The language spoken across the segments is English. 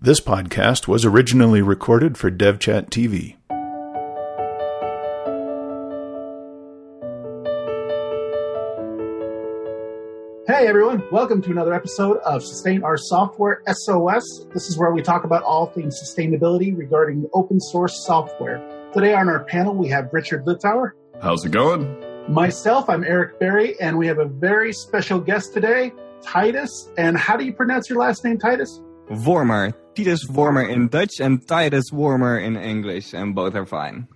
This podcast was originally recorded for DevChat TV. Hey everyone, welcome to another episode of Sustain Our Software SOS. This is where we talk about all things sustainability regarding open source software. Today on our panel we have Richard Littauer. How's it going? Myself, I'm Eric Berry, and we have a very special guest today, Titus. And how do you pronounce your last name, Titus? Wormer. Titus Warmer in Dutch and Titus Warmer in English, and both are fine.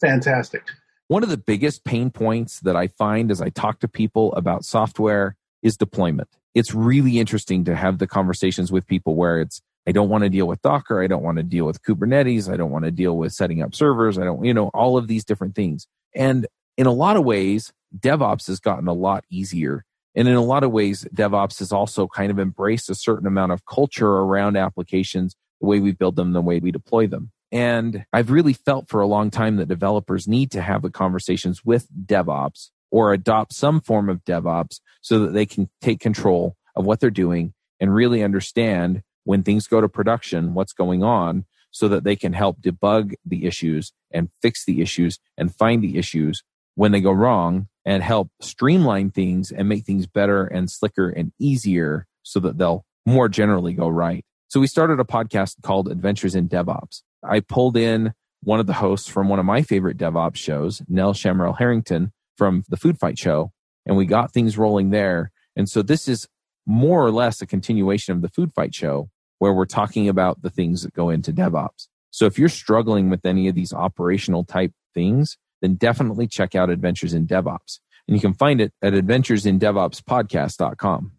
Fantastic. One of the biggest pain points that I find as I talk to people about software is deployment. It's really interesting to have the conversations with people where it's, I don't want to deal with Docker. I don't want to deal with Kubernetes. I don't want to deal with setting up servers. I don't, you know, all of these different things. And in a lot of ways, DevOps has gotten a lot easier. And in a lot of ways, DevOps has also kind of embraced a certain amount of culture around applications, the way we build them, the way we deploy them. And I've really felt for a long time that developers need to have the conversations with DevOps or adopt some form of DevOps so that they can take control of what they're doing and really understand when things go to production, what's going on so that they can help debug the issues and fix the issues and find the issues when they go wrong and help streamline things and make things better and slicker and easier so that they'll more generally go right. So we started a podcast called Adventures in DevOps. I pulled in one of the hosts from one of my favorite DevOps shows, Nell Shamrell Harrington from the Food Fight Show, and we got things rolling there. And so this is more or less a continuation of the Food Fight Show where we're talking about the things that go into DevOps. So if you're struggling with any of these operational type things, then definitely check out Adventures in DevOps. And you can find it at adventuresindevopspodcast.com.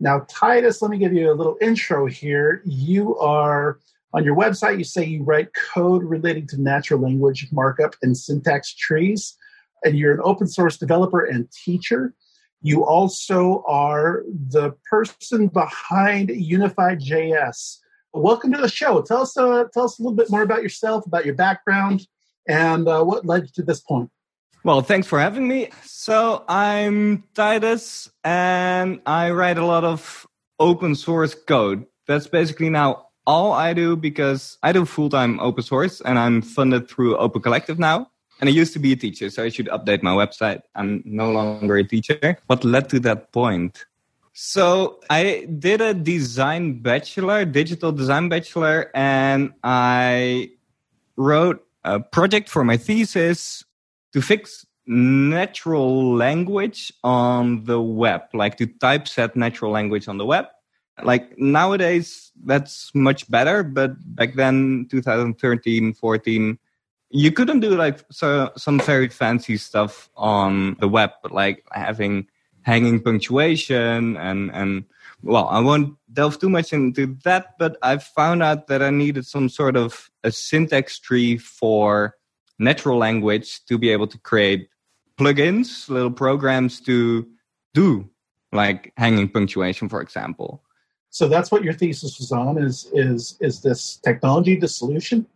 Now, Titus, let me give you a little intro here. You are on your website, you say you write code relating to natural language markup and syntax trees, and you're an open source developer and teacher. You also are the person behind Unified JS. Welcome to the show. Tell us, uh, tell us a little bit more about yourself, about your background, and uh, what led you to this point. Well, thanks for having me. So, I'm Titus, and I write a lot of open source code. That's basically now all I do because I do full time open source and I'm funded through Open Collective now. And I used to be a teacher, so I should update my website. I'm no longer a teacher. What led to that point? So I did a design bachelor, digital design bachelor, and I wrote a project for my thesis to fix natural language on the web, like to typeset natural language on the web. Like nowadays, that's much better, but back then, 2013, 14, you couldn't do like so, some very fancy stuff on the web, but like having hanging punctuation and, and well, I won't delve too much into that, but I found out that I needed some sort of a syntax tree for natural language to be able to create plugins, little programs to do like hanging punctuation, for example. So that's what your thesis was on is is is this technology the solution?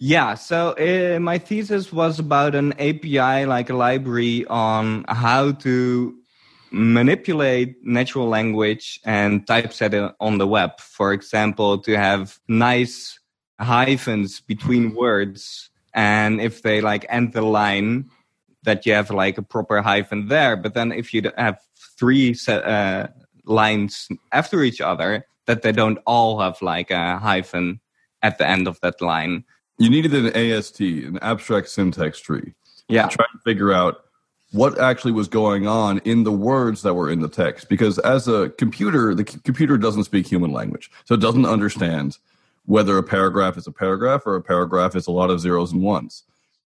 Yeah, so uh, my thesis was about an API, like a library, on how to manipulate natural language and typeset it on the web. For example, to have nice hyphens between words, and if they like end the line, that you have like a proper hyphen there. But then if you have three uh, lines after each other, that they don't all have like a hyphen at the end of that line. You needed an AST, an abstract syntax tree. Yeah. To try to figure out what actually was going on in the words that were in the text. Because as a computer, the c- computer doesn't speak human language. So it doesn't understand whether a paragraph is a paragraph or a paragraph is a lot of zeros and ones.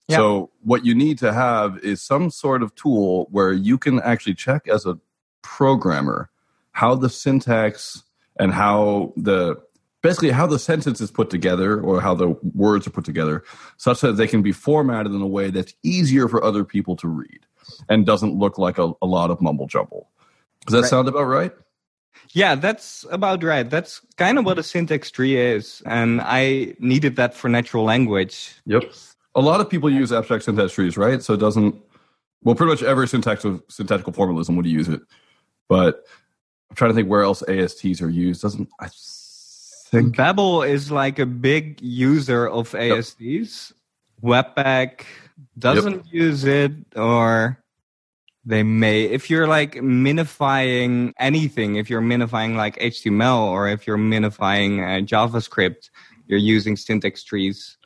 Yeah. So what you need to have is some sort of tool where you can actually check as a programmer how the syntax and how the basically how the sentence is put together or how the words are put together such that they can be formatted in a way that's easier for other people to read and doesn't look like a, a lot of mumble jumble. Does that Right. sound about right? Yeah, that's about right. That's kind of what a syntax tree is. And I needed that for natural language. Yep. A lot of people use abstract syntax trees, right? So it doesn't. Well, pretty much every syntax of syntactical formalism would use it, but I'm trying to think where else ASTs are used. Doesn't I think. Babel is like a big user of ASTs. Webpack doesn't use it, or they may. If you're like minifying anything, if you're minifying like HTML or if you're minifying uh, JavaScript, you're using syntax trees.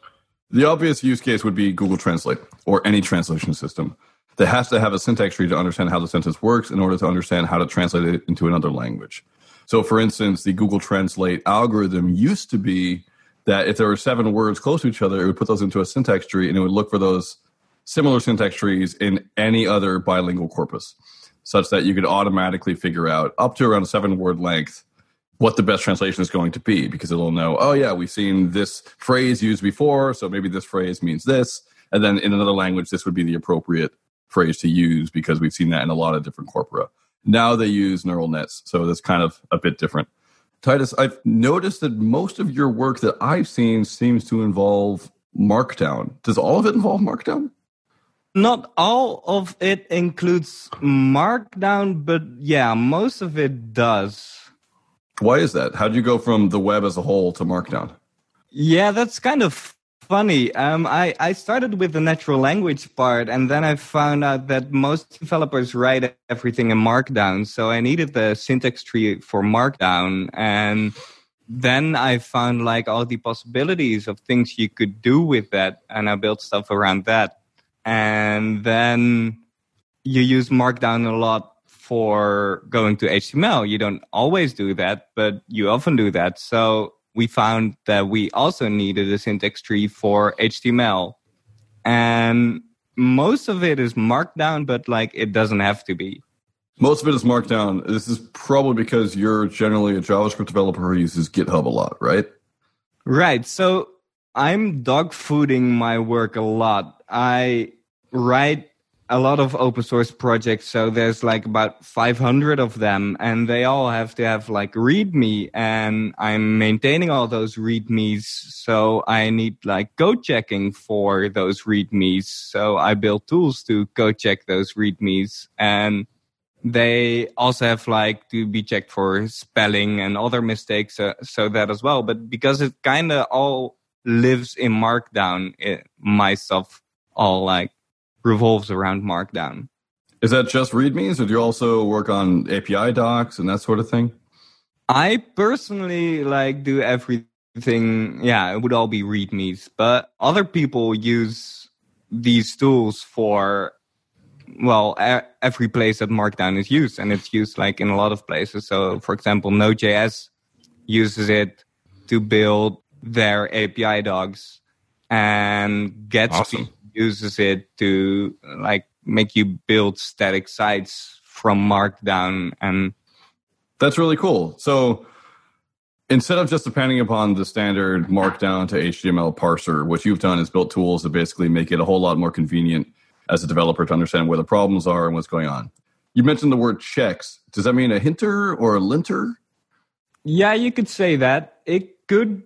The obvious use case would be Google Translate or any translation system that has to have a syntax tree to understand how the sentence works in order to understand how to translate it into another language. So, for instance, the Google Translate algorithm used to be that if there were seven words close to each other, it would put those into a syntax tree and it would look for those similar syntax trees in any other bilingual corpus, such that you could automatically figure out up to around seven word length what the best translation is going to be because it'll know, oh, yeah, we've seen this phrase used before, so maybe this phrase means this. And then in another language, this would be the appropriate phrase to use because we've seen that in a lot of different corpora. Now they use neural nets, so that's kind of a bit different. Titus, I've noticed that most of your work that I've seen seems to involve Markdown. Does all of it involve Markdown? Not all of it includes Markdown, but yeah, most of it does. Why is that? How do you go from the web as a whole to Markdown? Yeah, that's kind of funny. Um, I, I started with the natural language part, and then I found out that most developers write everything in Markdown. So I needed the syntax tree for Markdown. And then I found like all the possibilities of things you could do with that. And I built stuff around that. And then you use Markdown a lot for going to HTML. You don't always do that, but you often do that. So we found that we also needed a syntax tree for HTML. And most of it is markdown, but like it doesn't have to be. Most of it is markdown. This is probably because you're generally a JavaScript developer who uses GitHub a lot, right? Right. So I'm dog fooding my work a lot. I write a lot of open source projects. So there's like about 500 of them and they all have to have like README and I'm maintaining all those READMEs. So I need like code checking for those READMEs. So I build tools to code check those READMEs and they also have like to be checked for spelling and other mistakes. Uh, so that as well. But because it kind of all lives in markdown, it, all like revolves around Markdown. Is that just READMEs, or do you also work on API docs and that sort of thing? I personally like do everything. Yeah, it would all be READMEs, but other people use these tools for well every place that Markdown is used, and it's used like in a lot of places. So, for example, Node.js uses it to build their API docs, and Gatsby awesome uses it to like make you build static sites from Markdown and that's really cool. So instead of just depending upon the standard Markdown to HTML parser, what you've done is built tools that basically make it a whole lot more convenient as a developer to understand where the problems are and what's going on. You mentioned the word checks. Does that mean a hinter or a linter? Yeah, you could say that. It could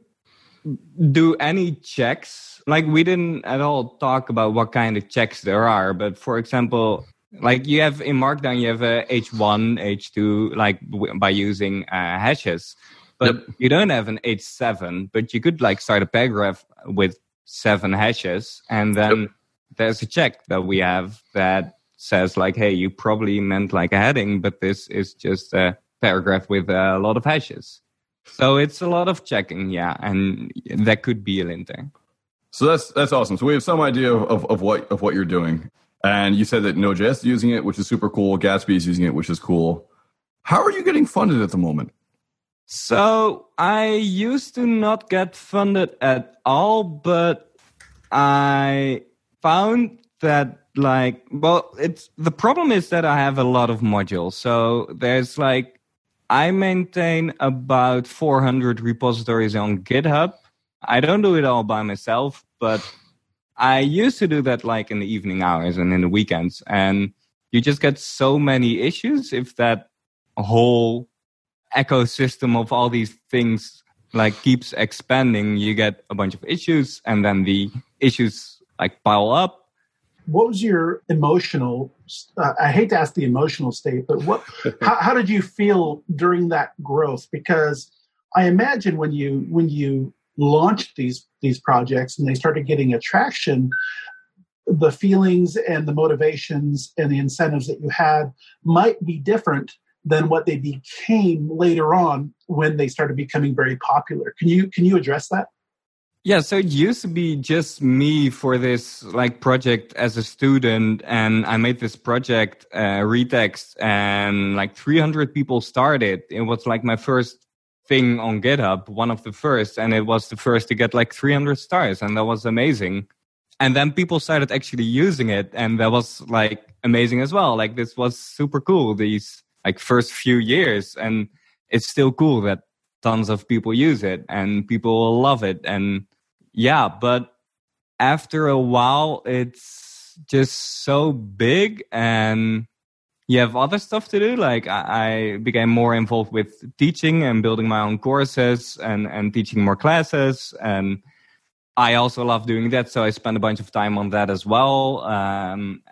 do any checks. Like we didn't at all talk about what kind of checks there are, but for example, like you have in Markdown, you have a H1, H2, like by using uh, hashes, but yep. you don't have an H7. But you could like start a paragraph with seven hashes, and then yep. there's a check that we have that says like, hey, you probably meant like a heading, but this is just a paragraph with a lot of hashes. So it's a lot of checking, yeah, and that could be a linter. So that's that's awesome. So we have some idea of, of what of what you're doing, and you said that Node.js is using it, which is super cool. Gatsby is using it, which is cool. How are you getting funded at the moment? So I used to not get funded at all, but I found that like well it's the problem is that I have a lot of modules. So there's like I maintain about 400 repositories on GitHub. I don't do it all by myself, but I used to do that like in the evening hours and in the weekends. And you just get so many issues if that whole ecosystem of all these things like keeps expanding. You get a bunch of issues and then the issues like pile up what was your emotional uh, i hate to ask the emotional state but what how, how, did you feel during that growth because I imagine when you when you launched these these projects and they started getting attraction, the feelings and the motivations and the incentives that you had might be different than what they became later on when they started becoming very popular. Can you can you address that? Yeah, so it used to be just me for this like project as a student, and I made this project uh, retext, and like 300 people started. It was like my first thing on GitHub, one of the first, and it was the first to get like 300 stars, and that was amazing. And then people started actually using it, and that was like amazing as well. Like this was super cool these like first few years, and it's still cool that tons of people use it and people love it. And yeah but after a while it's just so big and you have other stuff to do. Like I, I became more involved with teaching and building my own courses and and teaching more classes. And i also love doing that so i spend a bunch of time on that as well. Um,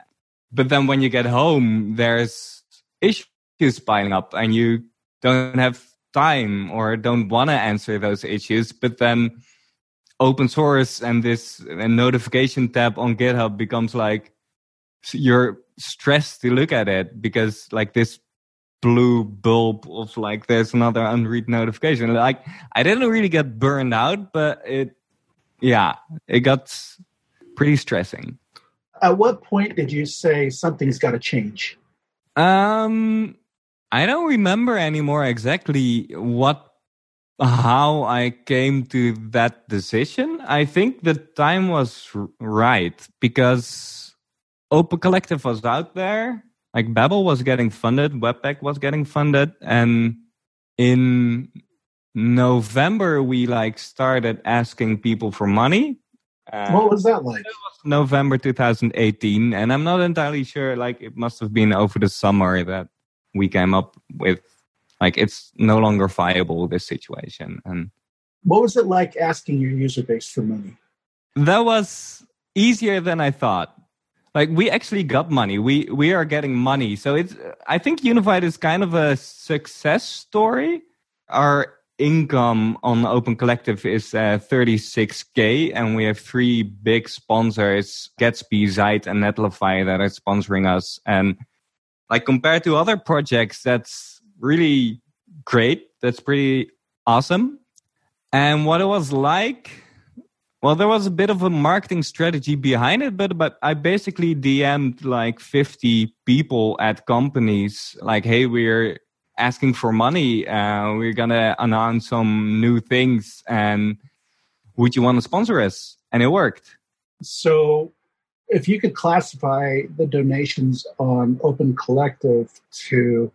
but then when you get home there's issues piling up and you don't have time or don't want to answer those issues but then open source and this and notification tab on github becomes like you're stressed to look at it because like this blue bulb of like there's another unread notification. Like i didn't really get burned out but it yeah it got pretty stressing. At what point did you say something's got to change? Um I don't remember anymore exactly what how I came to that decision. I think the time was right because Open Collective was out there. Like Babel was getting funded, Webpack was getting funded, and in November we like started asking people for money. Uh, what was that like? Was November 2018, and I'm not entirely sure. Like it must have been over the summer that we came up with like it's no longer viable this situation and what was it like asking your user base for money? That was easier than i thought. Like we actually got money. We we are getting money. So it's i think unified is kind of a success story. Our income on open collective is uh, 36k and we have three big sponsors gatsby zeit and netlify that are sponsoring us. And like compared to other projects that's really great. That's pretty awesome. And what it was like well there was a bit of a marketing strategy behind it but but i basically dm'd like 50 people at companies like hey we're asking for money uh, we're gonna announce some new things and would you want to sponsor us? And it worked. So if you could classify the donations on Open Collective to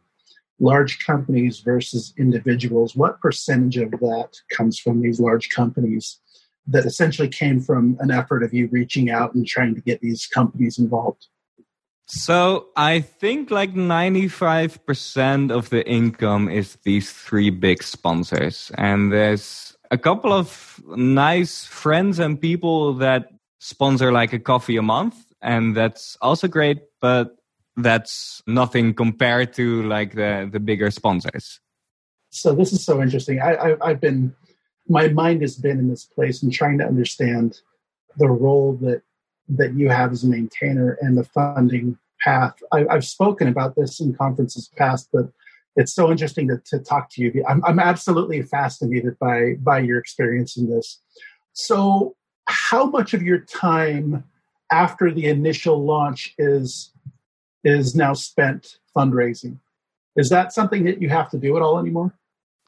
large companies versus individuals, what percentage of that comes from these large companies that essentially came from an effort of you reaching out and trying to get these companies involved? So I think like 95% of the income is these three big sponsors. And there's a couple of nice friends and people that sponsor like a coffee a month and that's also great but that's nothing compared to like the the bigger sponsors. So this is so interesting. I, I i've been my mind has been in this place and trying to understand the role that that you have as a maintainer and the funding path. I, have spoken about this in conferences past but it's so interesting to, to talk to you. I'm, I'm absolutely fascinated by by your experience in this. So how much of your time after the initial launch is is now spent fundraising? Is that something that you have to do at all anymore?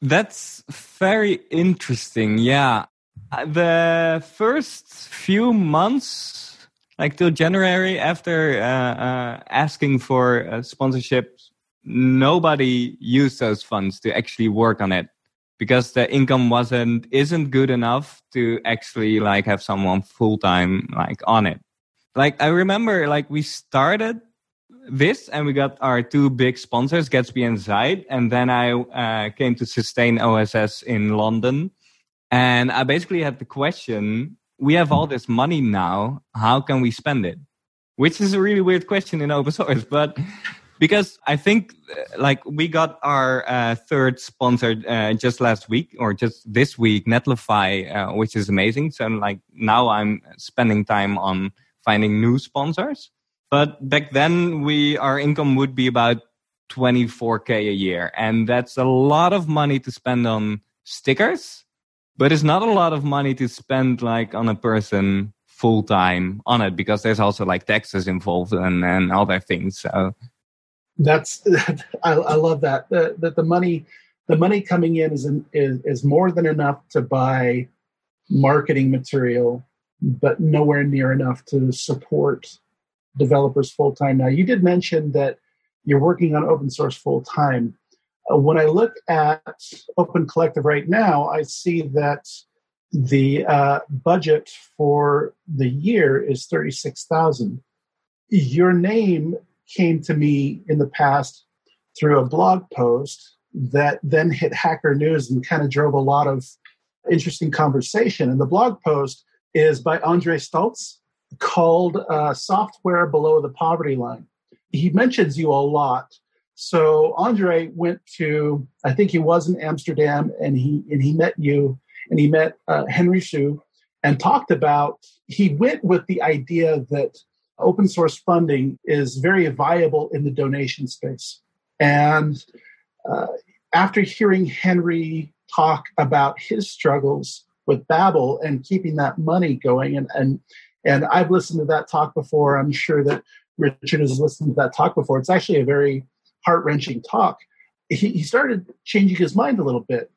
That's very interesting yeah. Uh, the first few months like till january after uh, uh, asking for uh, sponsorships nobody used those funds to actually work on it because the income wasn't isn't good enough to actually like have someone full time like on it. Like I remember like we started this and we got our two big sponsors, Gatsby and Zeit, and then I uh, came to Sustain OSS in London, and I basically had the question: We have all this money now, how can we spend it? Which is a really weird question in open source, but because I think uh, like we got our uh, third sponsor uh, just last week or just this week, Netlify, uh, which is amazing. So like now I'm spending time on finding new sponsors. But back then, we our income would be about 24k a year, and that's a lot of money to spend on stickers. But it's not a lot of money to spend like on a person full time on it because there's also like taxes involved and, and other things. So that's I, I love that that the, money the money coming in is, is is more than enough to buy marketing material, but nowhere near enough to support developers full time. Now, you did mention that you're working on open source full time. Uh, when I look at Open Collective right now, I see that the uh, budget for the year is thirty six thousand. Your name came to me in the past through a blog post that then hit Hacker News and kind of drove a lot of interesting conversation. And the blog post is by Andre Staltz called uh, Software Below the Poverty Line. He mentions you a lot. So Andre went to, I think he was in Amsterdam, and he and he met you, and he met uh, Henry Zhu, and talked about. He went with the idea that open source funding is very viable in the donation space. And uh, after hearing Henry talk about his struggles with Babel and keeping that money going, and, and, and I've listened to that talk before, I'm sure that Richard has listened to that talk before. It's actually a very heart wrenching talk. He, he started changing his mind a little bit.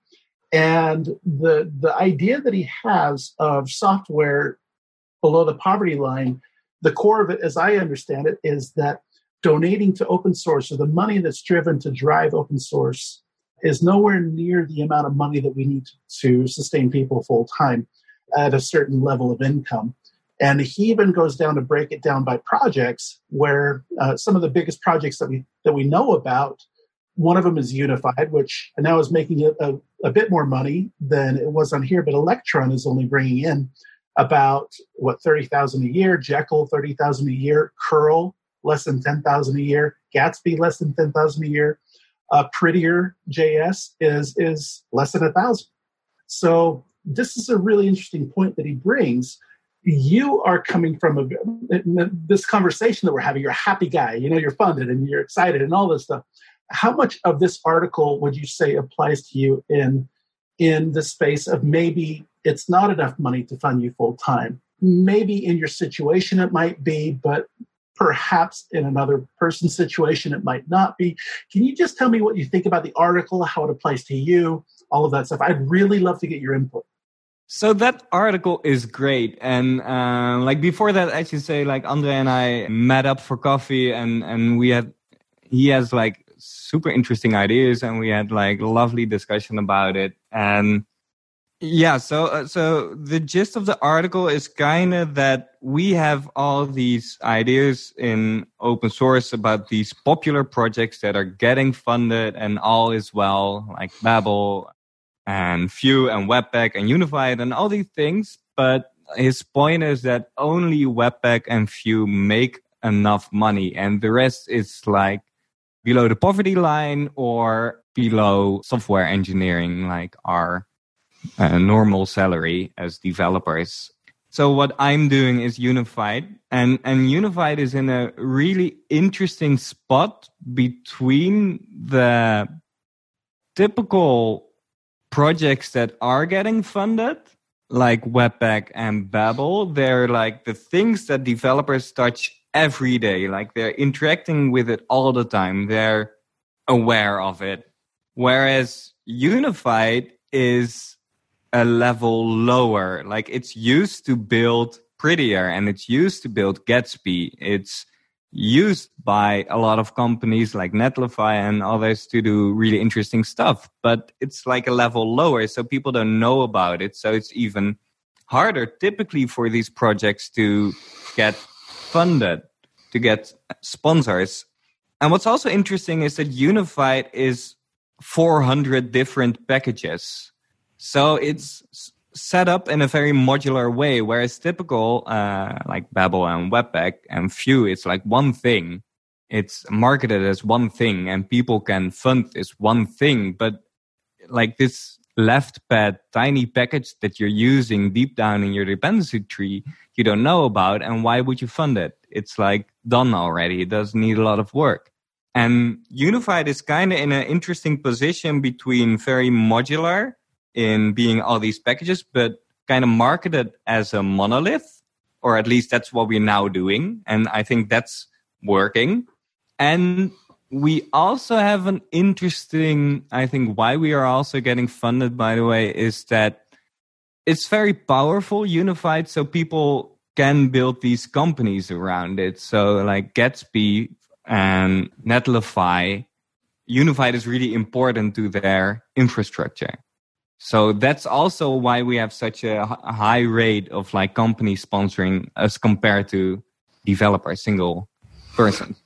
And the, the idea that he has of software below the poverty line the core of it, as I understand it, is that donating to open source or the money that's driven to drive open source is nowhere near the amount of money that we need to sustain people full time at a certain level of income. And he even goes down to break it down by projects, where uh, some of the biggest projects that we that we know about, one of them is Unified, which now is making a, a, a bit more money than it was on here, but Electron is only bringing in about what 30,000 a year, Jekyll 30,000 a year, Curl less than 10,000 a year, Gatsby less than 10,000 a year, uh, Prettier JS is is less than a thousand. So this is a really interesting point that he brings. You are coming from a this conversation that we're having. You're a happy guy, you know, you're funded and you're excited and all this stuff. How much of this article would you say applies to you in in the space of maybe it's not enough money to fund you full time. Maybe in your situation it might be, but perhaps in another person's situation it might not be. Can you just tell me what you think about the article, how it applies to you, all of that stuff? I'd really love to get your input. So that article is great, and uh, like before that, I should say like Andre and I met up for coffee, and and we had he has like super interesting ideas, and we had like lovely discussion about it, and yeah, so uh, so the gist of the article is kind of that we have all these ideas in open source about these popular projects that are getting funded and all is well, like Babel and Vue and Webpack and Unified and all these things. But his point is that only Webpack and Vue make enough money, and the rest is like below the poverty line or below software engineering, like our a normal salary as developers. So what I'm doing is Unified, and and Unified is in a really interesting spot between the typical projects that are getting funded, like Webpack and Babel. They're like the things that developers touch every day. Like they're interacting with it all the time. They're aware of it. Whereas Unified is a level lower. Like it's used to build prettier and it's used to build Gatsby. It's used by a lot of companies like Netlify and others to do really interesting stuff, but it's like a level lower. So people don't know about it. So it's even harder typically for these projects to get funded, to get sponsors. And what's also interesting is that Unified is 400 different packages. So it's set up in a very modular way, whereas typical uh, like Babel and Webpack and Vue, it's like one thing. it's marketed as one thing and people can fund this one thing. But like this left pad tiny package that you're using deep down in your dependency tree, you don't know about. And why would you fund it? It's like done already. It doesn't need a lot of work. And Unified is kind of in an interesting position between very modular in being all these packages, but kind of marketed as a monolith, or at least that's what we're now doing. And I think that's working. And we also have an interesting, I think, why we are also getting funded, by the way, is that it's very powerful, unified, so people can build these companies around it. So, like Gatsby and Netlify, unified is really important to their infrastructure. So that's also why we have such a high rate of like companies sponsoring us compared to developer single person.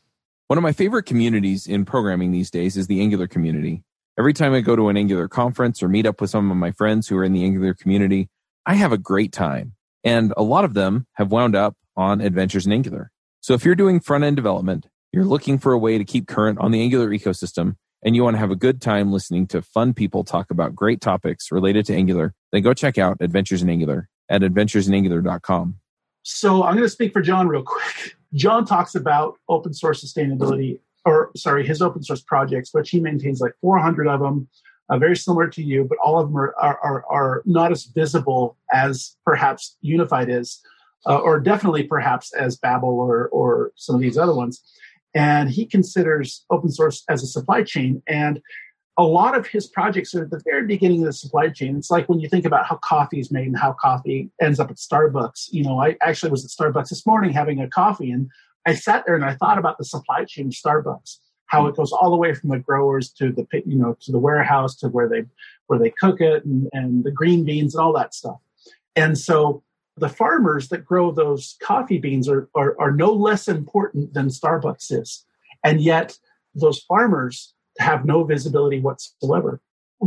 One of my favorite communities in programming these days is the Angular community. Every time I go to an Angular conference or meet up with some of my friends who are in the Angular community, I have a great time. And a lot of them have wound up on adventures in Angular. So if you're doing front end development, you're looking for a way to keep current on the Angular ecosystem, and you want to have a good time listening to fun people talk about great topics related to Angular, then go check out Adventures in Angular at adventuresinangular.com. So I'm going to speak for John real quick. John talks about open source sustainability, or sorry, his open source projects, which he maintains like 400 of them, uh, very similar to you, but all of them are, are, are, not as visible as perhaps Unified is, uh, or definitely perhaps as Babel or, or some of these other ones. And he considers open source as a supply chain. And a lot of his projects are at the very beginning of the supply chain. It's like when you think about how coffee is made and how coffee ends up at Starbucks. You know, I actually was at Starbucks this morning having a coffee and I sat there and I thought about the supply chain of Starbucks, how it goes all the way from the growers to the you know to the warehouse to where they where they cook it and, and the green beans and all that stuff. And so the farmers that grow those coffee beans are, are, are no less important than Starbucks is. And yet those farmers have no visibility whatsoever.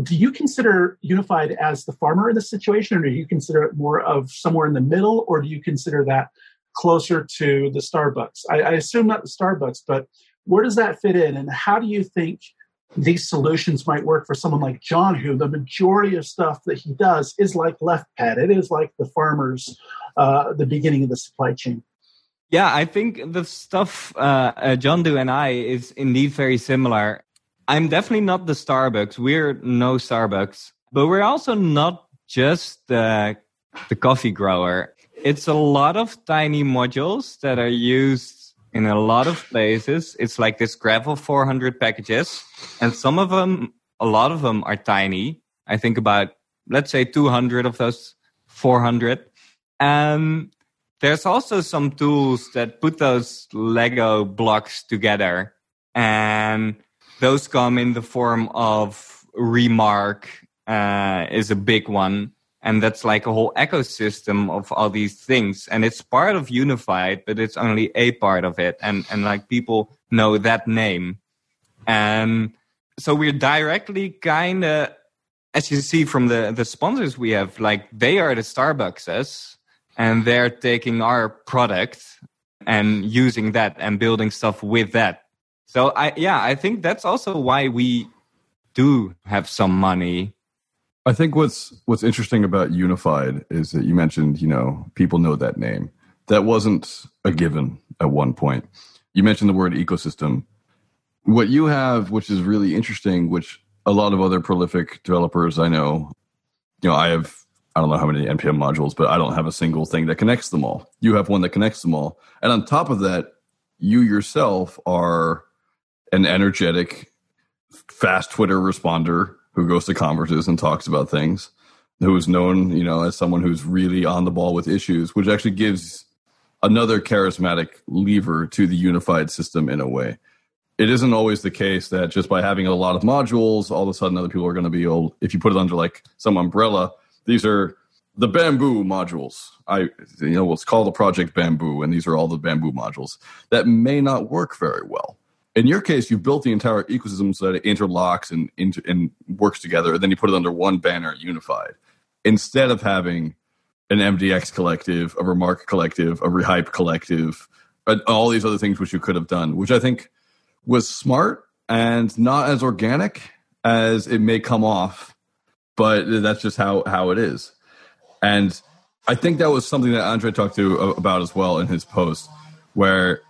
Do you consider Unified as the farmer in this situation, or do you consider it more of somewhere in the middle, or do you consider that closer to the Starbucks? I, I assume not the Starbucks, but where does that fit in, and how do you think these solutions might work for someone like John, who the majority of stuff that he does is like left pad. It is like the farmers, uh, the beginning of the supply chain. Yeah, I think the stuff uh, uh, John do and I is indeed very similar. I'm definitely not the Starbucks. We're no Starbucks, but we're also not just the, the coffee grower. It's a lot of tiny modules that are used in a lot of places. It's like this Gravel 400 packages, and some of them, a lot of them are tiny. I think about, let's say, 200 of those 400. And there's also some tools that put those Lego blocks together and those come in the form of remark uh, is a big one and that's like a whole ecosystem of all these things. And it's part of unified but it's only a part of it. And and like people know that name. And so we're directly kind of as you see from the the sponsors we have like they are the starbuckses and they're taking our product and using that and building stuff with that. So I yeah, I think that's also why we do have some money. I think what's what's interesting about Unified is that you mentioned, you know, people know that name. That wasn't a given at one point. You mentioned the word ecosystem. What you have, which is really interesting, which a lot of other prolific developers I know, you know, I have I don't know how many npm modules, but I don't have a single thing that connects them all. You have one that connects them all, and on top of that, you yourself are an energetic, fast Twitter responder who goes to conferences and talks about things, who is known, you know, as someone who's really on the ball with issues, which actually gives another charismatic lever to the unified system in a way. It isn't always the case that just by having a lot of modules, all of a sudden other people are going to be able, if you put it under like some umbrella, these are the bamboo modules. I, you know, let's call the project bamboo, and these are all the bamboo modules. That may not work very well in your case, you built the entire ecosystem so that it interlocks and, inter- and works together. And then you put it under one banner, unified, instead of having an MDX collective, a Remark collective, a Rehype collective, all these other things which you could have done. Which I think was smart and not as organic as it may come off, but that's just how how it is. And I think that was something that Andre talked to about as well in his post, where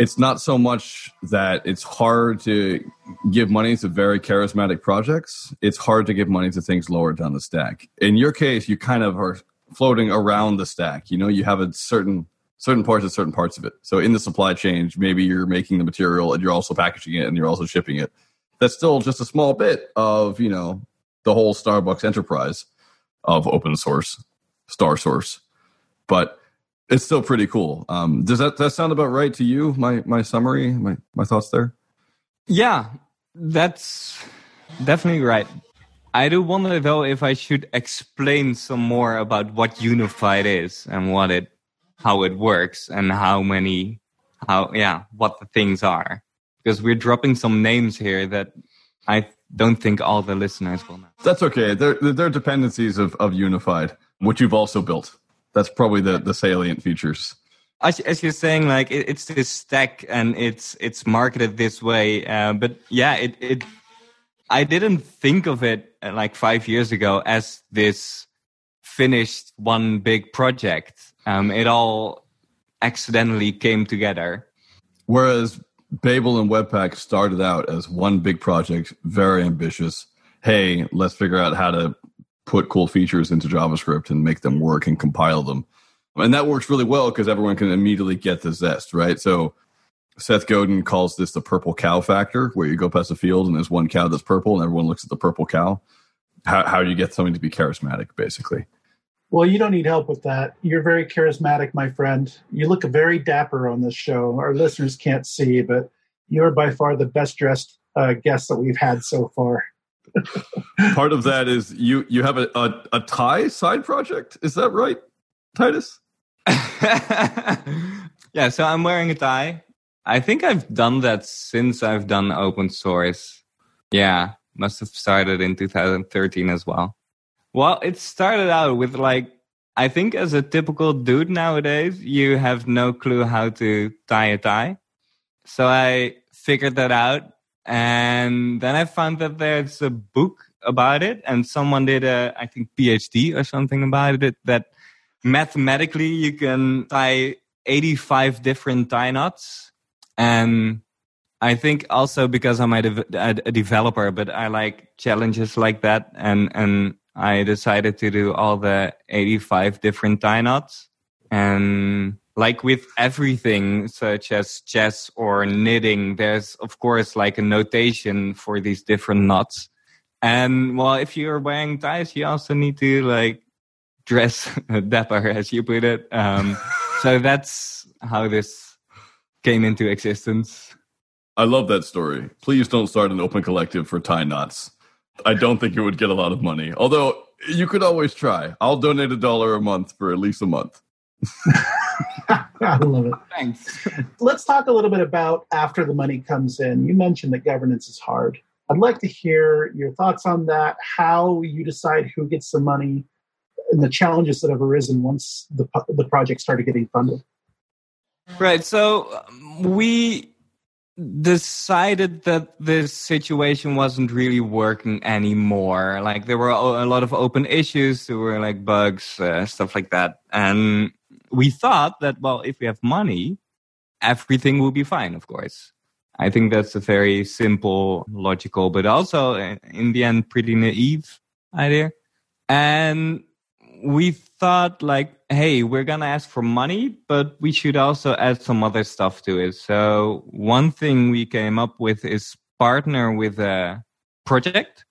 it's not so much that it's hard to give money to very charismatic projects. It's hard to give money to things lower down the stack. In your case, you kind of are floating around the stack. You know, you have a certain certain parts of certain parts of it. So in the supply chain, maybe you're making the material and you're also packaging it and you're also shipping it. That's still just a small bit of, you know, the whole Starbucks enterprise of open source, star source. But it's still pretty cool. Um, does that, that sound about right to you? My my summary, my, my thoughts there? Yeah, that's definitely right. I do wonder though if I should explain some more about what unified is and what it how it works and how many how yeah what the things are because we're dropping some names here that I don't think all the listeners will know. That's okay. They're they're dependencies of of unified, which you've also built. That's probably the the salient features. As, as you're saying, like it, it's this stack and it's it's marketed this way, uh, but yeah, it it I didn't think of it uh, like five years ago as this finished one big project um, it all accidentally came together. Whereas Babel and Webpack started out as one big project, very ambitious. Hey, let's figure out how to put cool features into JavaScript and make them work and compile them. And that works really well because everyone can immediately get the zest, right? So Seth Godin calls this the purple cow factor, where you go past a field and there's one cow that's purple and everyone looks at the purple cow. How, how do you get something to be charismatic, basically? Well, you don't need help with that. You're very charismatic, my friend. You look very dapper on this show. Our listeners can't see, but you're by far the best dressed uh, guest that we've had so far. Part of that is you you have a, a, a tie side project. Is that right, Titus? yeah, so I'm wearing a tie. I think I've done that since I've done open source. Yeah, must have started in 2013 as well. Well, it started out with like I think as a typical dude nowadays, you have no clue how to tie a tie. So I figured that out and then I found that there's a book about it and someone did a I think PhD or something about it that mathematically you can tie 85 different tie knots and I think also because I'm a, a, a developer, but I like challenges like that, and and I decided to do all the 85 different tie knots. And like with everything, such as chess or knitting, there's of course like a notation for these different knots. And well, if you're wearing ties, you also need to like dress dapper, as you put it. Um, so that's how this came into existence. I love that story. Please don't start an open collective for tie knots. I don't think it would get a lot of money. Although you could always try. I'll donate a dollar a month for at least a month. I love it. Thanks. Let's talk a little bit about after the money comes in. You mentioned that governance is hard. I'd like to hear your thoughts on that, how you decide who gets the money, and the challenges that have arisen once the, the project started getting funded. Right. So um, we decided that this situation wasn't really working anymore. Like there were a lot of open issues, there were like bugs, uh, stuff like that. And we thought that, well, if we have money, everything will be fine, of course. I think that's a very simple, logical, but also uh, in the end, pretty naive idea. And we thought like, hey, we're gonna ask for money, but we should also add some other stuff to it. So one thing we came up with is partner with a project,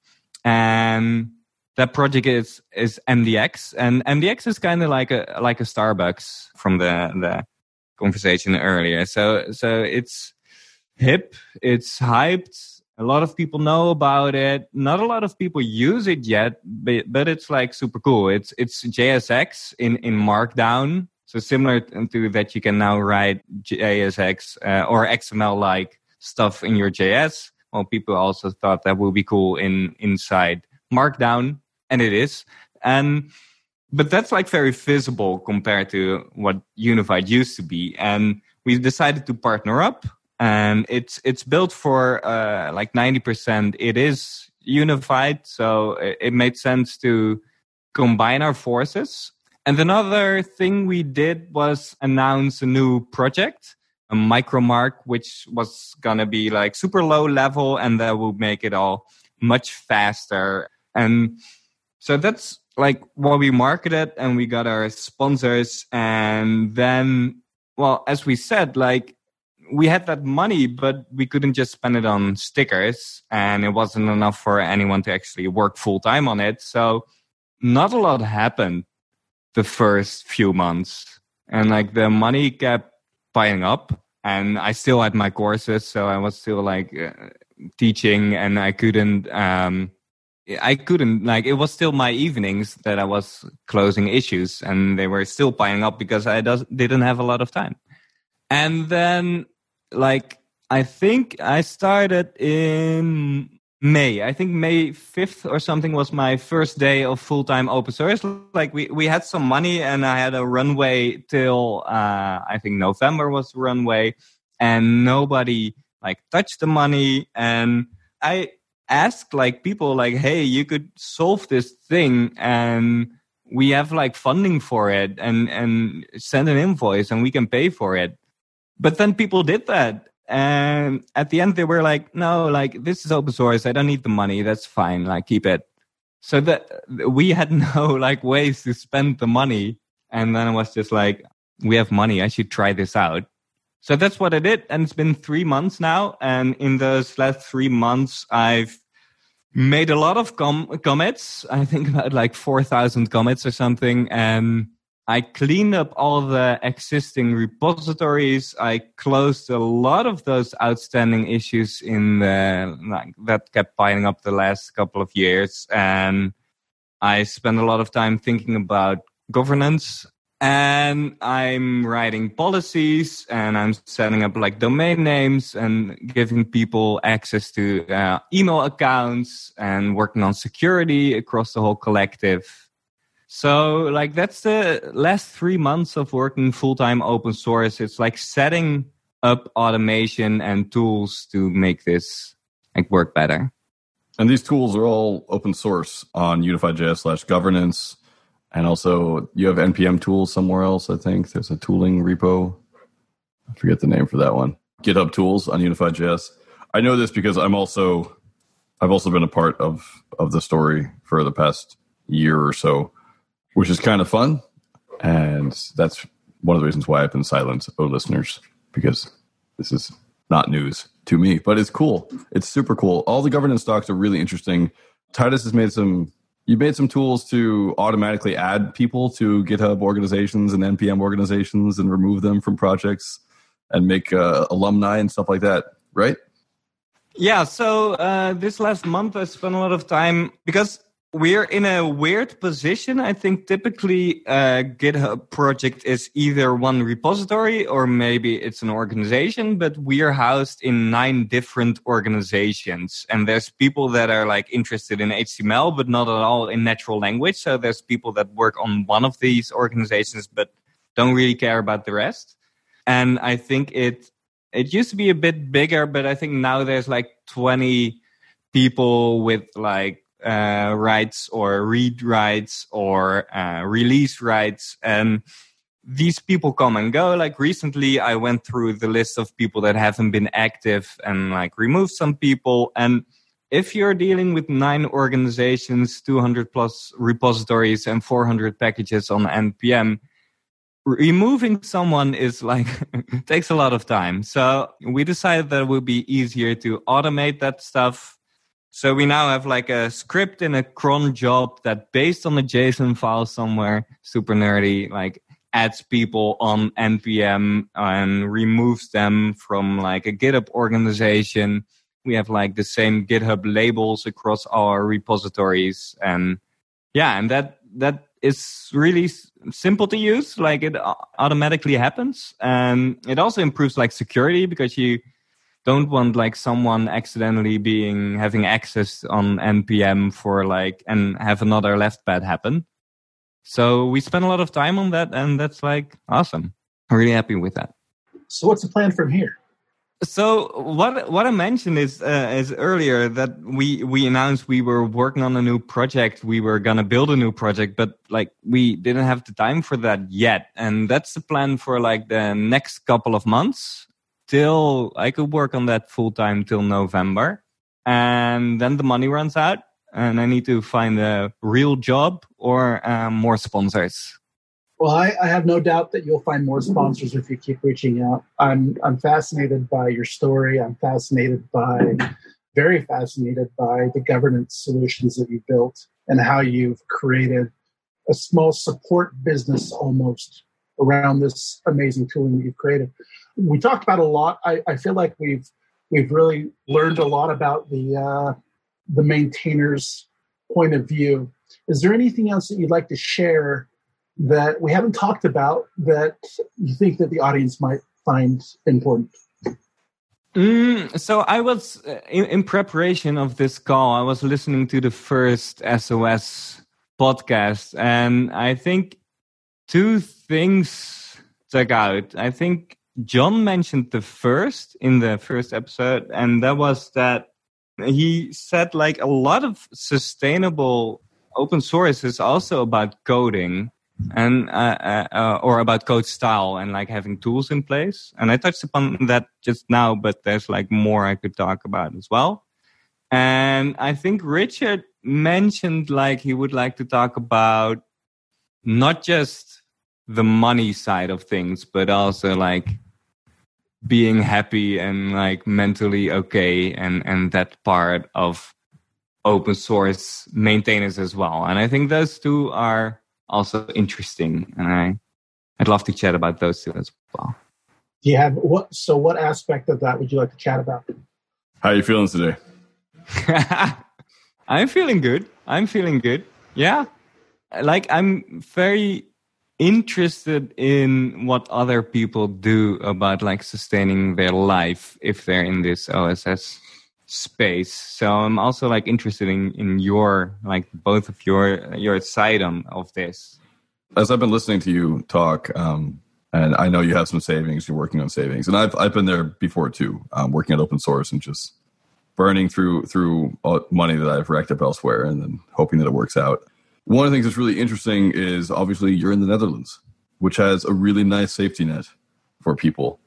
and that project is is MDX, and MDX is kind of like a like a Starbucks from the the conversation earlier. So so it's hip, it's hyped, a lot of people know about it. Not a lot of people use it yet, but, but it's like super cool. It's it's JSX in in Markdown, so similar to that you can now write JSX uh, or XML like stuff in your JS. Well, people also thought that would be cool in inside Markdown, and it is. And but that's like very visible compared to what Unified used to be. And we decided to partner up and it's it's built for uh, like 90% it is unified so it, it made sense to combine our forces and another thing we did was announce a new project a micromark which was gonna be like super low level and that would make it all much faster and so that's like what we marketed and we got our sponsors and then well as we said like we had that money, but we couldn't just spend it on stickers, and it wasn't enough for anyone to actually work full time on it. So, not a lot happened the first few months, and like the money kept piling up, and I still had my courses, so I was still like uh, teaching, and I couldn't. um I couldn't like it was still my evenings that I was closing issues and they were still piling up because I does, didn't have a lot of time. And then like I think I started in May. I think May 5th or something was my first day of full time open source. Like we, we had some money and I had a runway till uh, I think November was the runway and nobody like touched the money. And I asked like people like, Hey, you could solve this thing and we have like funding for it and, and send an invoice and we can pay for it. But then people did that and at the end they were like no like this is open source. I don't need the money. That's fine. Like keep it. So that we had no like ways to spend the money. And then it was just like we have money. I should try this out so that's what i did and it's been three months now and in those last three months i've made a lot of com- commits i think about like 4000 commits or something and I cleaned up all the existing repositories. I closed a lot of those outstanding issues in the like, that kept piling up the last couple of years, and I spent a lot of time thinking about governance. And I'm writing policies, and I'm setting up like domain names and giving people access to uh, email accounts, and working on security across the whole collective so like that's the last three months of working full time open source. It's like setting up automation and tools to make this like work better. And these tools are all open source on unified.js slash governance. And also you have NPM tools somewhere else, I think. There's a tooling repo. I forget the name for that one. GitHub tools on unified.js. I know this because I'm also I've also been a part of of the story for the past year or so which is kind of fun. And that's one of the reasons why I've been silent, oh listeners, because this is not news to me, but it's cool. It's super cool. All the governance docs are really interesting. Titus has made some you made some tools to automatically add people to GitHub organizations and NPM organizations and remove them from projects and make uh, alumni and stuff like that, right? Yeah. So uh, this last month, I spent a lot of time because we're in a weird position. I think typically a GitHub project is either one repository or maybe it's an organization, but we're housed in nine different organizations. And there's people that are like interested in HTML, but not at all in natural language. So there's people that work on one of these organizations, but don't really care about the rest. And I think it, it used to be a bit bigger, but I think now there's like 20 people with like uh, rights or read rights or uh, release rights. And these people come and go. Like recently, I went through the list of people that haven't been active and like removed some people. And if you're dealing with nine organizations, 200 plus repositories, and 400 packages on NPM, removing someone is like takes a lot of time. So we decided that it would be easier to automate that stuff so we now have like a script in a cron job that based on a JSON file somewhere, super nerdy, like adds people on npm and removes them from like a github organization. We have like the same github labels across our repositories and yeah and that that is really simple to use like it automatically happens. And it also improves like security because you don't want like someone accidentally being having access on npm for like and have another left pad happen. So we spent a lot of time on that and that's like awesome. I'm really happy with that. So what's the plan from here? So what what I mentioned is uh, is earlier that we we announced we were working on a new project. We were gonna build a new project, but like we didn't have the time for that yet. And that's the plan for like the next couple of months till I could work on that full time till November. And then the money runs out and I need to find a real job or um, more sponsors. Well, I, I, have no doubt that you'll find more sponsors if you keep reaching out. I'm I'm fascinated by your story. I'm fascinated by, very fascinated by the governance solutions that you built and how you've created a small support business almost around this amazing tooling that you've created. We talked about a lot. I, I feel like we've we've really learned a lot about the uh, the maintainer's point of view. Is there anything else that you'd like to share that we haven't talked about that you think that the audience might find important? Mm, so I was uh, in, in, preparation of this call. I was listening to the first SOS podcast, and I think two things stuck out. I think John mentioned the first in the first episode, and that was that he said like a lot of sustainable open source is also about coding and uh, uh, uh, or about code style and like having tools in place. And I touched upon that just now, but there's like more I could talk about as well. And I think Richard mentioned like he would like to talk about not just the money side of things, but also like being happy and like mentally okay and and that part of open source maintainers as well. And I think those two are also interesting, and I I'd love to chat about those two as well. Do you have what? So, what aspect of that would you like to chat about? How are you feeling today? I'm feeling good. I'm feeling good. Yeah, like I'm very interested in what other people do about like sustaining their life if they're in this OSS space. So I'm also like interested in in your like both of your your side on of this. As I've been listening to you talk, um, and I know you have some savings. You're working on savings, and I've I've been there before too, um, working at open source and just burning through through money that I've racked up elsewhere, and then hoping that it works out. One of the things that's really interesting is obviously you're in the Netherlands, which has a really nice safety net for people.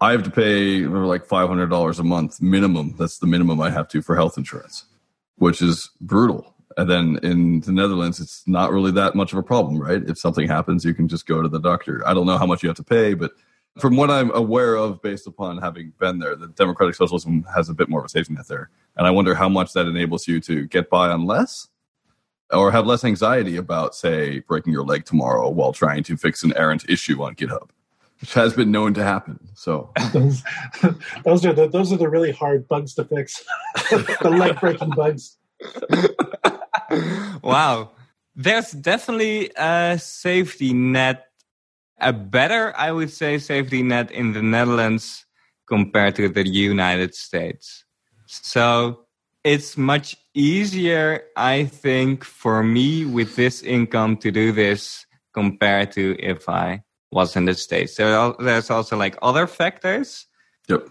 I have to pay like five hundred dollars a month minimum. That's the minimum I have to for health insurance, which is brutal. And then in the Netherlands, it's not really that much of a problem, right? If something happens, you can just go to the doctor. I don't know how much you have to pay, but from what I'm aware of, based upon having been there, the democratic socialism has a bit more of a safety net there. And I wonder how much that enables you to get by on less or have less anxiety about, say, breaking your leg tomorrow while trying to fix an errant issue on GitHub which has been known to happen. So those, those are the those are the really hard bugs to fix. the leg breaking bugs. wow. There's definitely a safety net, a better, I would say, safety net in the Netherlands compared to the United States. So it's much easier, I think, for me with this income to do this compared to if I was in the States. There there's also like other factors. Yep.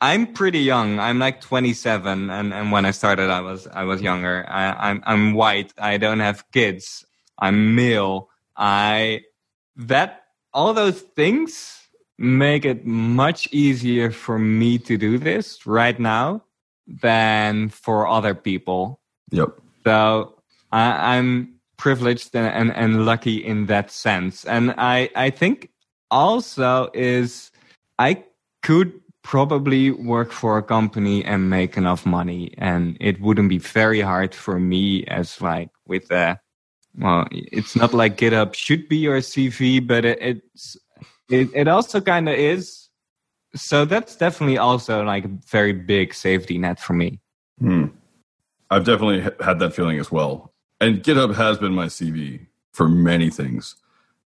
I'm pretty young. I'm like 27, and, and when I started, I was I was younger. I, I'm I'm white. I don't have kids. I'm male. I that all those things make it much easier for me to do this right now than for other people. Yep. So I, I'm privileged and, and, and lucky in that sense. And I, I think also is I could probably work for a company and make enough money and it wouldn't be very hard for me as like with a well it's not like github should be your cv but it, it's it, it also kind of is so that's definitely also like a very big safety net for me hmm. i've definitely had that feeling as well and GitHub has been my CV for many things,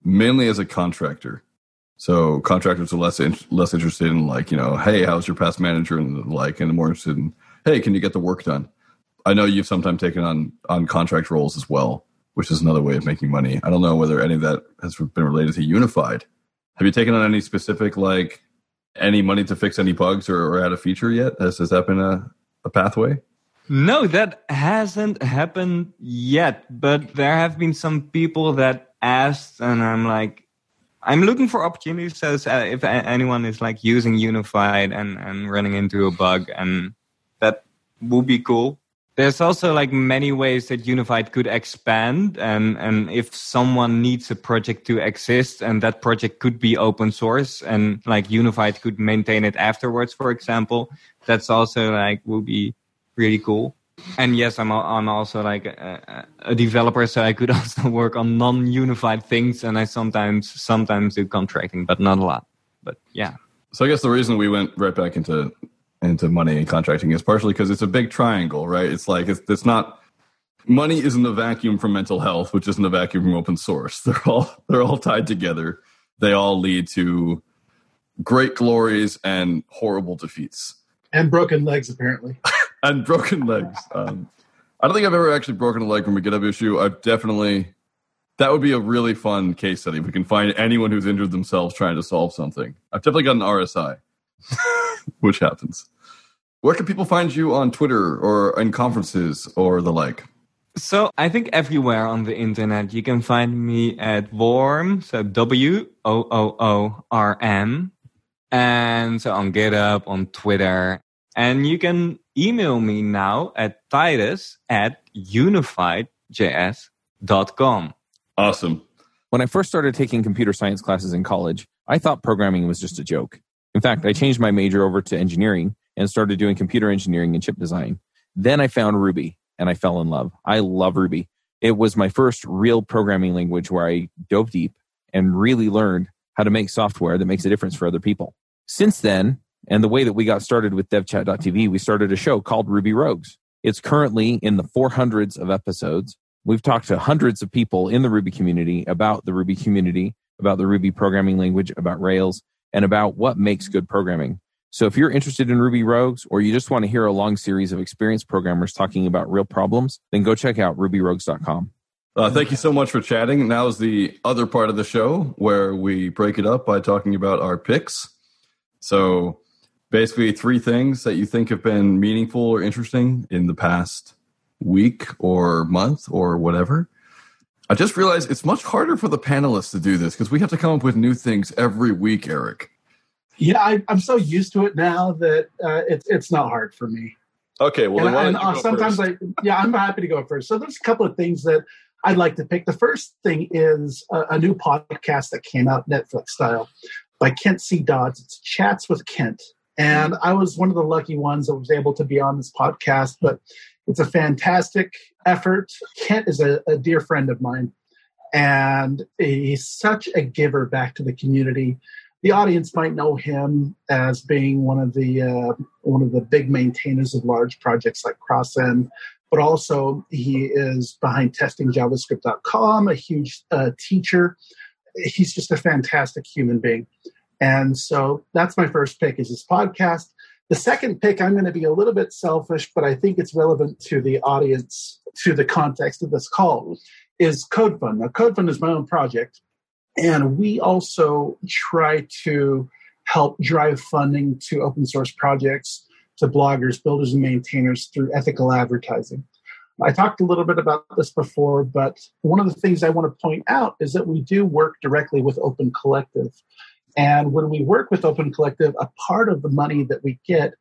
mainly as a contractor. So contractors are less in, less interested in like you know, hey, how's your past manager and like, and more interested in, hey, can you get the work done? I know you've sometimes taken on on contract roles as well, which is another way of making money. I don't know whether any of that has been related to Unified. Have you taken on any specific like any money to fix any bugs or, or add a feature yet? Has, has that been a, a pathway? No, that hasn't happened yet, but there have been some people that asked, and I'm like, I'm looking for opportunities. So uh, if anyone is like using Unified and, and running into a bug, and that would be cool. There's also like many ways that Unified could expand, and and if someone needs a project to exist, and that project could be open source, and like Unified could maintain it afterwards, for example, that's also like would be really cool and yes, I'm I'm also like a, a, developer, so I could also work on non-unified things, and I sometimes sometimes do contracting, but not a lot. But yeah. So I guess the reason we went right back into into money and contracting is partially because it's a big triangle, right? It's like it's it's not money isn't a vacuum from mental health, which isn't a vacuum from open source. They're all they're all tied together. They all lead to great glories and horrible defeats and broken legs, apparently. and broken legs. Um, I don't think I've ever actually broken a leg from a GitHub issue. I've definitely that would be a really fun case study. If we can find anyone who's injured themselves trying to solve something. I've definitely got an RSI, which happens. Where can people find you on Twitter or in conferences or the like? So I think everywhere on the internet you can find me at wooorm, so W O O O R M, and so on GitHub, on Twitter, and you can email me now at titus at unifiedjs.com. Awesome. When I first started taking computer science classes in college, I thought programming was just a joke. In fact, I changed my major over to engineering and started doing computer engineering and chip design. Then I found Ruby and I fell in love. I love Ruby. It was my first real programming language where I dove deep and really learned how to make software that makes a difference for other people. Since then, and the way that we got started with devchat.tv, we started a show called Ruby Rogues. It's currently in the 400s of episodes. We've talked to hundreds of people in the Ruby community about the Ruby community, about the Ruby programming language, about Rails, and about what makes good programming. So if you're interested in Ruby Rogues or you just want to hear a long series of experienced programmers talking about real problems, then go check out rubyrogues.com. Uh, thank you so much for chatting. Now is the other part of the show where we break it up by talking about our picks. So basically three things that you think have been meaningful or interesting in the past week or month or whatever. I just realized it's much harder for the panelists to do this because we have to come up with new things every week, Eric. Yeah, I, am so used to it now that uh, it's it's not hard for me. Okay, well, and, and uh, sometimes first? I yeah, I'm happy to go first. So there's a couple of things that I'd like to pick. The first thing is a, a new podcast that came out Netflix style by Kent C. Dodds. It's Chats with Kent. And I was one of the lucky ones that was able to be on this podcast, but it's a fantastic effort. Kent is a, a dear friend of mine, and he's such a giver back to the community. The audience might know him as being one of the uh, one of the big maintainers of large projects like cross-env, but also he is behind testingjavascript.com, a huge uh, teacher. He's just a fantastic human being. And so that's my first pick is this podcast. The second pick, I'm going to be a little bit selfish, but I think it's relevant to the audience, to the context of this call, is CodeFund. Now, CodeFund is my own project, and we also try to help drive funding to open source projects, to bloggers, builders, and maintainers through ethical advertising. I talked a little bit about this before, but one of the things I want to point out is that we do work directly with Open Collective. And when we work with Open Collective, a part of the money that we get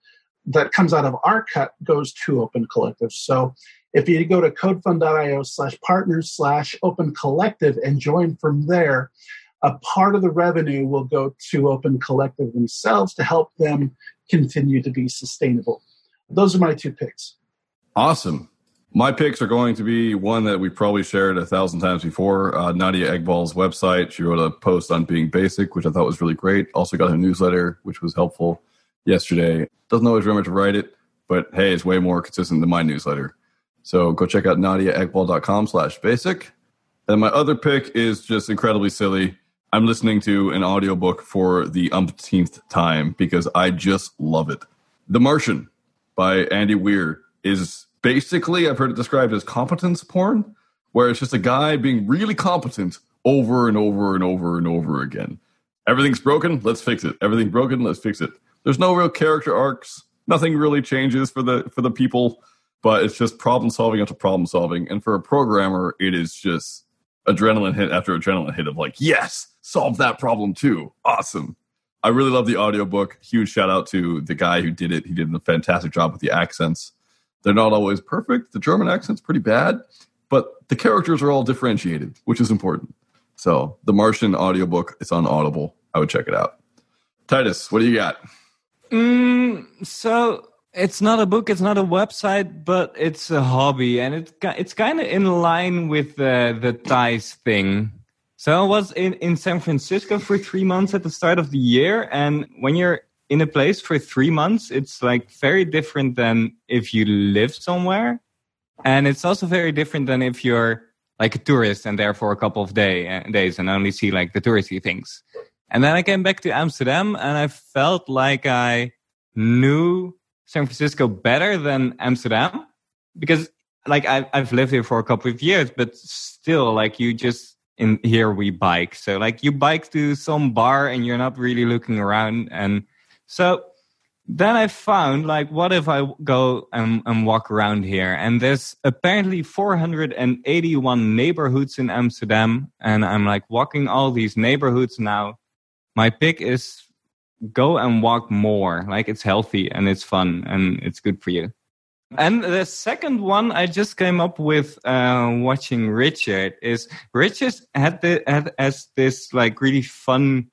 that comes out of our cut goes to Open Collective. So if you go to codefund.io slash partners slash open collective and join from there, a part of the revenue will go to Open Collective themselves to help them continue to be sustainable. Those are my two picks. Awesome. My picks are going to be one that we probably shared a thousand times before. Uh, Nadia Eghbal's website. She wrote a post on being basic, which I thought was really great. Also got her newsletter, which was helpful yesterday. Doesn't always remember to write it, but hey, it's way more consistent than my newsletter. So go check out nadiaeghbal.com slash basic. And my other pick is just incredibly silly. I'm listening to an audiobook for the umpteenth time because I just love it. The Martian by Andy Weir is basically I've heard it described as competence porn, where it's just a guy being really competent over and over and over and over again. everything's broken, let's fix it. Everything broken, let's fix it. There's no real character arcs. Nothing really changes for the for the people, but it's just problem solving after problem solving. And for a programmer, it is just adrenaline hit after adrenaline hit of like, yes, solve that problem too. Awesome. I really love the audiobook. Huge shout out to the guy who did it. He did a fantastic job with the accents. They're not always perfect. The German accent's pretty bad, but the characters are all differentiated, which is important. So, The Martian audiobook, it's on Audible. I would check it out. Titus, what do you got? Mm, so it's not a book, it's not a website, but it's a hobby, and it's it's kind of in line with the the Thais thing. So I was in in San Francisco for three months at the start of the year, and when you're in a place for three months, it's like very different than if you live somewhere, and it's also very different than if you're like a tourist and there for a couple of day, uh, days and only see like the touristy things. And then I came back to Amsterdam and I felt like I knew San Francisco better than Amsterdam because like I, I've lived here for a couple of years, but still like you just in here we bike. So like you bike to some bar and you're not really looking around. And so then I found like, what if I go and, and walk around here? And there's apparently 481 neighborhoods in Amsterdam. And I'm like walking all these neighborhoods now my pick is go and walk more. Like it's healthy and it's fun and it's good for you. And the second one I just came up with uh, watching Richard is Richard had the had as this like really fun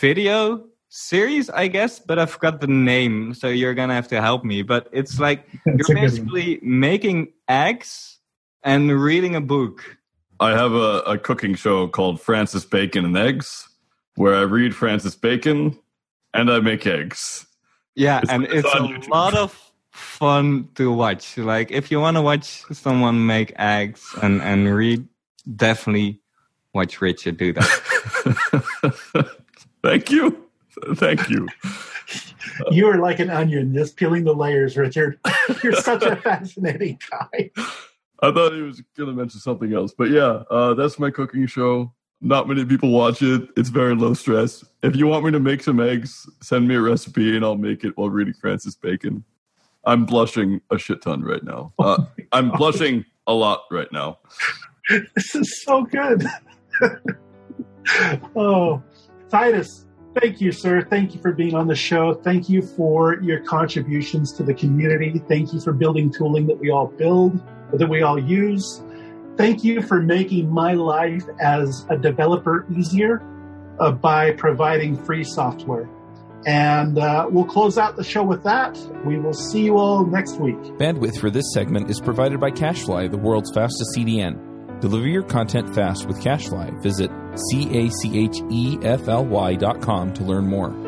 video series, I guess, but I forgot the name, so you're gonna have to help me. But it's like you're basically making eggs and reading a book. I have a, a cooking show called Francis Bacon and Eggs, where I read Francis Bacon and I make eggs. Yeah, It's- and it's it's, a YouTube. lot of fun to watch. Like if you want to watch someone make eggs and and read, definitely watch Richard do that. Thank you. Thank you. You are like an onion, just peeling the layers, Richard. You're such a fascinating guy. I thought he was going to mention something else. But yeah, uh, that's my cooking show. Not many people watch it. It's very low stress. If you want me to make some eggs, send me a recipe and I'll make it while reading Francis Bacon. I'm blushing a shit ton right now. Uh, I'm blushing a lot right now. This is so good. oh, Titus, thank you, sir. Thank you for being on the show. Thank you for your contributions to the community. Thank you for building tooling that we all build, that we all use. Thank you for making my life as a developer easier uh, by providing free software. And uh, we'll close out the show with that. We will see you all next week. Bandwidth for this segment is provided by CacheFly, the world's fastest CDN. Deliver your content fast with CacheFly. Visit C A C H E F L Y dot com to learn more.